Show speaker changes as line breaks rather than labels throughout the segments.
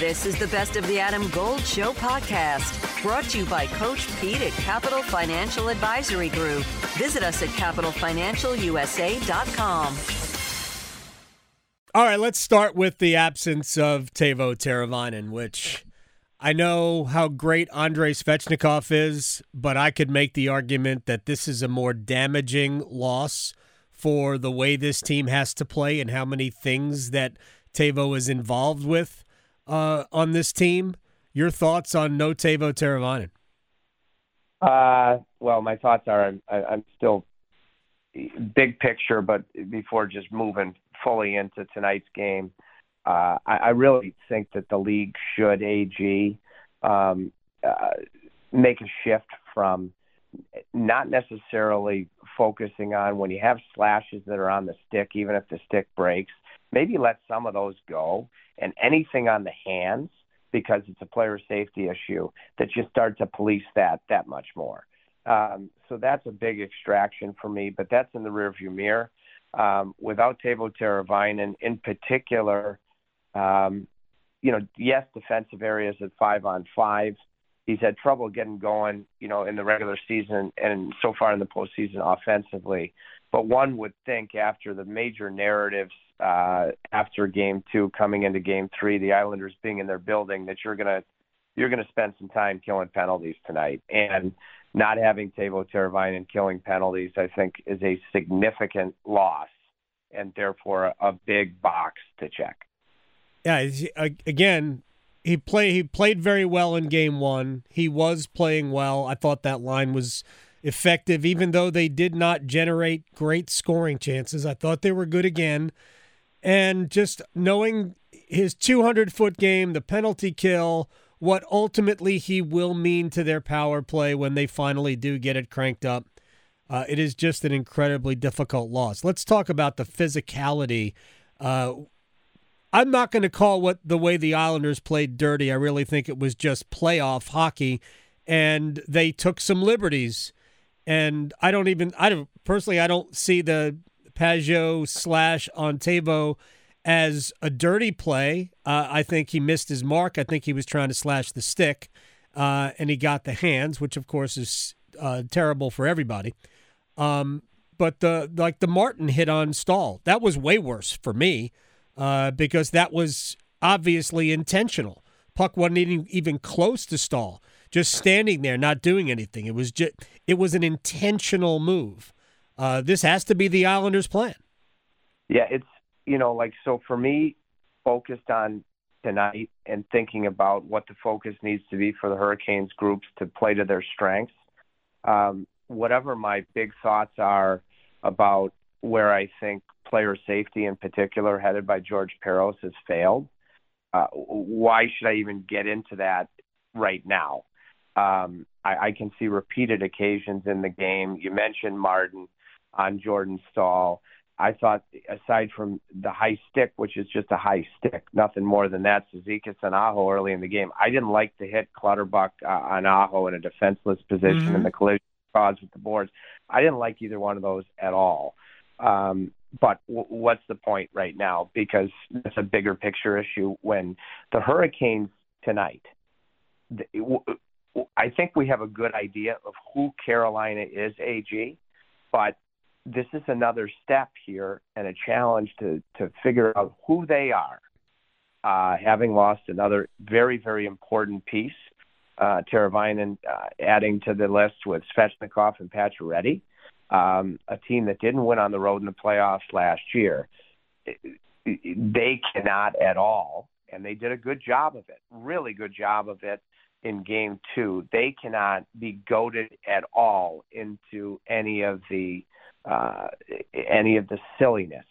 This is the Best of the Adam Gold Show podcast, brought to you by Coach Pete at Capital Financial Advisory Group. Visit us at capitalfinancialusa.com.
All right, let's start with the absence of Teuvo Teravainen, which I know how great Andrei Svechnikov is, but I could make the argument that this is a more damaging loss for the way this team has to play and how many things that Teuvo is involved with uh, on this team. Your thoughts on no Teuvo Teravainen?
Uh, well, my thoughts are I'm, I'm still big picture, but before just moving fully into tonight's game, uh, I, I really think that the league should AG um, uh, make a shift from not necessarily focusing on when you have slashes that are on the stick, even if the stick breaks, maybe let some of those go and anything on the hands because it's a player safety issue that you start to police that that much more. Um, so that's a big extraction for me, but that's in the rearview mirror. Um, without Teuvo Teravainen in particular, um, you know, yes, defensive areas at five on five. He's had trouble getting going, you know, in the regular season and so far in the postseason offensively. But one would think after the major narratives uh, after game two, coming into game three, the Islanders being in their building, that you're gonna you're gonna spend some time killing penalties tonight, and not having Teuvo Teravainen killing penalties, I think, is a significant loss, and therefore a big box to check.
Yeah, again, he play he played very well in game one. He was playing well. I thought that line was effective, even though they did not generate great scoring chances. I thought they were good again and just knowing his 200 foot game, the penalty kill, what ultimately he will mean to their power play when they finally do get it cranked up. Uh, it is just an incredibly difficult loss. Let's talk about the physicality. Uh, I'm not going to call what the way the Islanders played dirty. I really think it was just playoff hockey, and they took some liberties. And I don't even, I don't personally, I don't see the Pageau slash on Teuvo as a dirty play. Uh, I think he missed his mark. I think he was trying to slash the stick, uh, and he got the hands, which of course is uh, terrible for everybody. Um, but the like the Martin hit on Staal that was way worse for me uh, because that was obviously intentional. Puck wasn't even, even close to Staal, just standing there, not doing anything. It was just it was an intentional move uh, this has to be the Islanders' plan.
Yeah, it's you know like so for me, focused on tonight and thinking about what the focus needs to be for the Hurricanes groups to play to their strengths. Um, whatever my big thoughts are about where I think player safety in particular, headed by George Parros, has failed. Uh, why should I even get into that right now? Um, I, I can see repeated occasions in the game. You mentioned Martin on Jordan Staal. I thought, aside from the high stick, which is just a high stick, nothing more than that, Cizikas and Aho early in the game. I didn't like to hit Clutterbuck uh, on Aho in a defenseless position mm-hmm. in the collision caused with the boards. I didn't like either one of those at all. Um, but w- what's the point right now? Because it's a bigger picture issue. When the Hurricanes tonight, I think we have a good idea of who Carolina is, AG, but this is another step here and a challenge to to figure out who they are. Uh, having lost another very very important piece, uh, Teravainen uh, adding to the list with Svechnikov and Pacioretty, um, a team that didn't win on the road in the playoffs last year. They cannot at all, and they did a good job of it, really good job of it in game two. They cannot be goaded at all into any of the uh, any of the silliness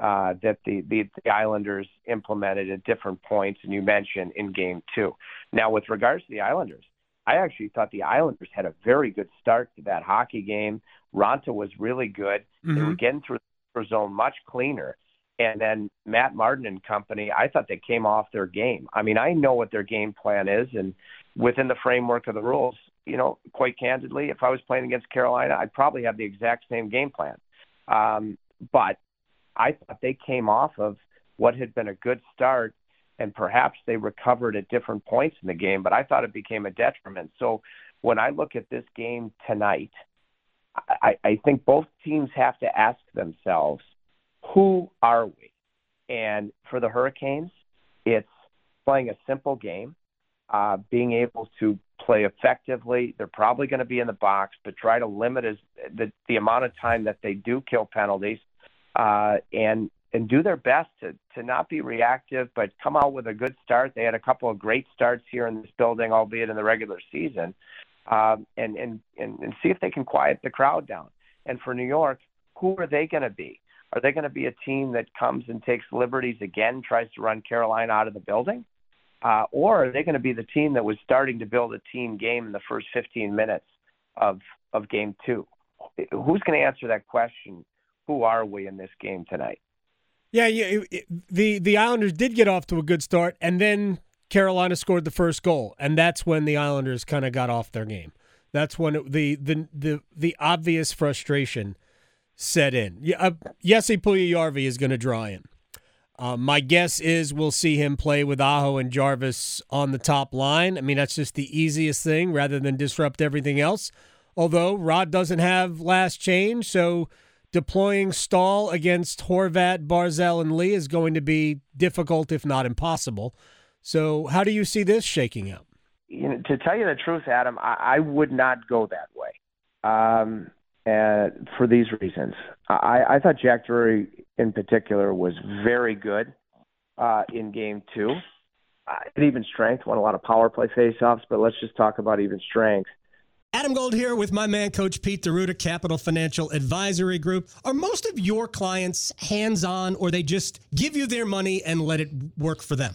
uh, that the, the, the Islanders implemented at different points, and you mentioned in Game Two. Now, with regards to the Islanders, I actually thought the Islanders had a very good start to that hockey game. Raanta was really good. Mm-hmm. They were getting through the zone much cleaner. And then Matt Martin and company, I thought they came off their game. I mean, I know what their game plan is, and within the framework of the rules, you know, quite candidly, if I was playing against Carolina, I'd probably have the exact same game plan. Um, but I thought they came off of what had been a good start and perhaps they recovered at different points in the game, but I thought it became a detriment. So when I look at this game tonight, I, I think both teams have to ask themselves, who are we? And for the Hurricanes, it's playing a simple game, uh, being able to play effectively. They're probably going to be in the box, but try to limit as, the, the amount of time that they do kill penalties, uh, and and do their best to to not be reactive, but come out with a good start. They had a couple of great starts here in this building, albeit in the regular season, um, and, and and and see if they can quiet the crowd down. And for New York, who are they going to be? Are they going to be a team that comes and takes liberties again, tries to run Carolina out of the building? Uh, or are they going to be the team that was starting to build a team game in the first 15 minutes of of game two? Who's going to answer that question? Who are we in this game tonight?
Yeah, yeah. The the Islanders did get off to a good start, and then Carolina scored the first goal, and that's when the Islanders kind of got off their game. That's when it, the the the the obvious frustration set in. Yeah, uh, Jesse Puljujarvi is going to draw in. Uh, my guess is we'll see him play with Aho and Jarvis on the top line. I mean, that's just the easiest thing rather than disrupt everything else. Although Rod doesn't have last change, so deploying Staal against Horvat, Barzal, and Lee is going to be difficult, if not impossible. So, how do you see this shaking out?
You know, to tell you the truth, Adam, I, I would not go that way. Um, and for these reasons, I, I thought Jack Drury in particular was very good uh, in game two. Uh, even strength, won a lot of power play faceoffs, but let's just talk about even strength.
Adam Gold here with my man, Coach Pete D'Arruda, Capital Financial Advisory Group. Are most of your clients hands on, or they just give you their money and let it work for them?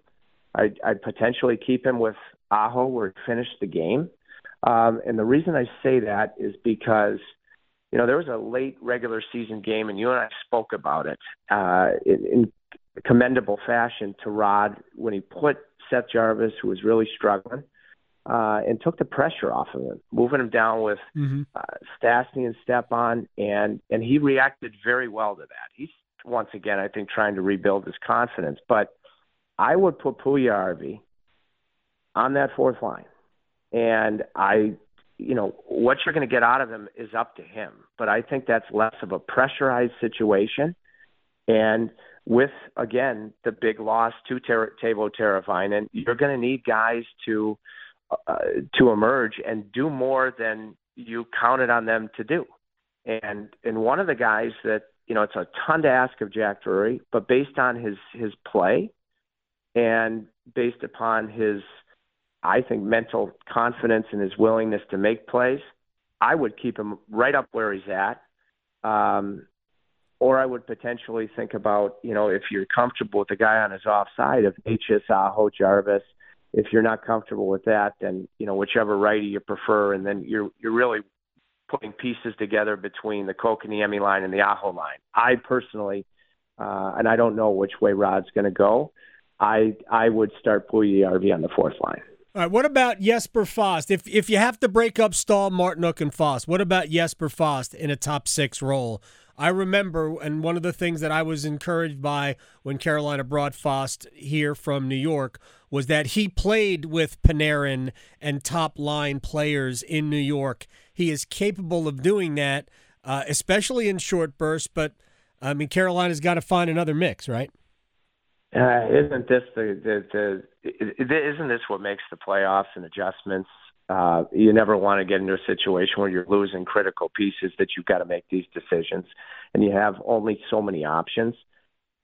I'd, I'd potentially keep him with Aho where he finished the game. Um, and the reason I say that is because, you know, there was a late regular season game, and you and I spoke about it uh, in, in commendable fashion to Rod when he put Seth Jarvis, who was really struggling, uh, and took the pressure off of him, moving him down with mm-hmm. uh, Stastny and Stepan, and and he reacted very well to that. He's once again, I think, trying to rebuild his confidence, but I would put Puljujarvi on that fourth line, and I, you know, what you're going to get out of him is up to him. But I think that's less of a pressurized situation, and with again the big loss to Ter- Teuvo Teravainen, you're going to need guys to uh, to emerge and do more than you counted on them to do. And and one of the guys that you know it's a ton to ask of Jack Drury, but based on his his play and based upon his, I think, mental confidence and his willingness to make plays, I would keep him right up where he's at. Um, or I would potentially think about, you know, if you're comfortable with the guy on his offside of HS Aho Jarvis, if you're not comfortable with that, then you know whichever righty you prefer, and then you're you're really putting pieces together between the Kotkaniemi line and the Aho line. I personally, uh, and I don't know which way Rod's going to go, I I would start Puljujarvi on the fourth line.
All right. What about Jesper Fast? If if you have to break up Staal, Martinook, and Fast, what about Jesper Fast in a top six role? I remember, and one of the things that I was encouraged by when Carolina brought Fast here from New York was that he played with Panarin and top line players in New York. He is capable of doing that, uh, especially in short bursts. But I mean, Carolina's got to find another mix, right?
Uh, isn't this the, the the isn't this what makes the playoffs and adjustments? Uh, you never want to get into a situation where you're losing critical pieces that you've got to make these decisions, and you have only so many options.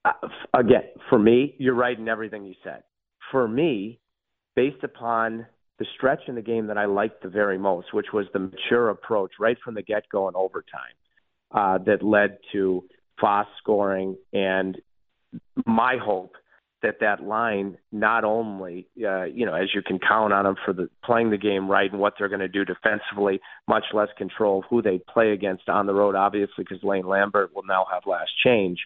Uh, again, for me, you're right in everything you said. For me, based upon the stretch in the game that I liked the very most, which was the mature approach right from the get go in overtime, uh, that led to Fast scoring and my hope that that line not only uh, you know as you can count on them for the playing the game right and what they're going to do defensively, much less control who they play against on the road. Obviously, because Lane Lambert will now have last change.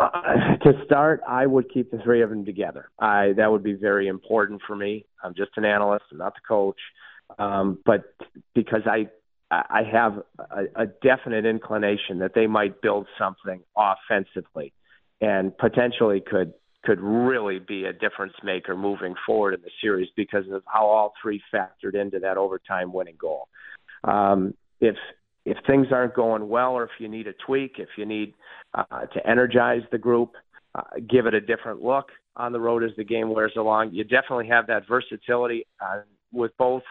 Uh, to start, I would keep the three of them together. I that would be very important for me. I'm just an analyst, I'm not the coach, um, but because I I have a, a definite inclination that they might build something offensively and potentially could could really be a difference maker moving forward in the series because of how all three factored into that overtime winning goal. Um, if if things aren't going well, or if you need a tweak, if you need uh, to energize the group, uh, give it a different look on the road as the game wears along, you definitely have that versatility uh, with both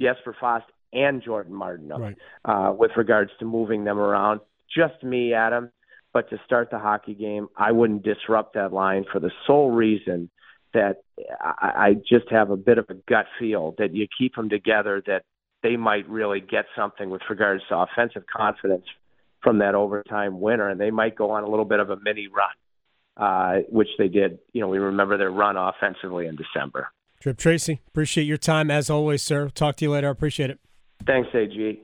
Jesper Fast and Jordan Martinook right. uh, with regards to moving them around. Just me, Adam. But to start the hockey game, I wouldn't disrupt that line for the sole reason that I, I just have a bit of a gut feel that you keep them together, that they might really get something with regards to offensive confidence from that overtime winner, and they might go on a little bit of a mini run, uh, which they did. You know, we remember their run offensively in December.
Tripp Tracy, appreciate your time as always, sir. Talk to you later. I appreciate it.
Thanks, AG.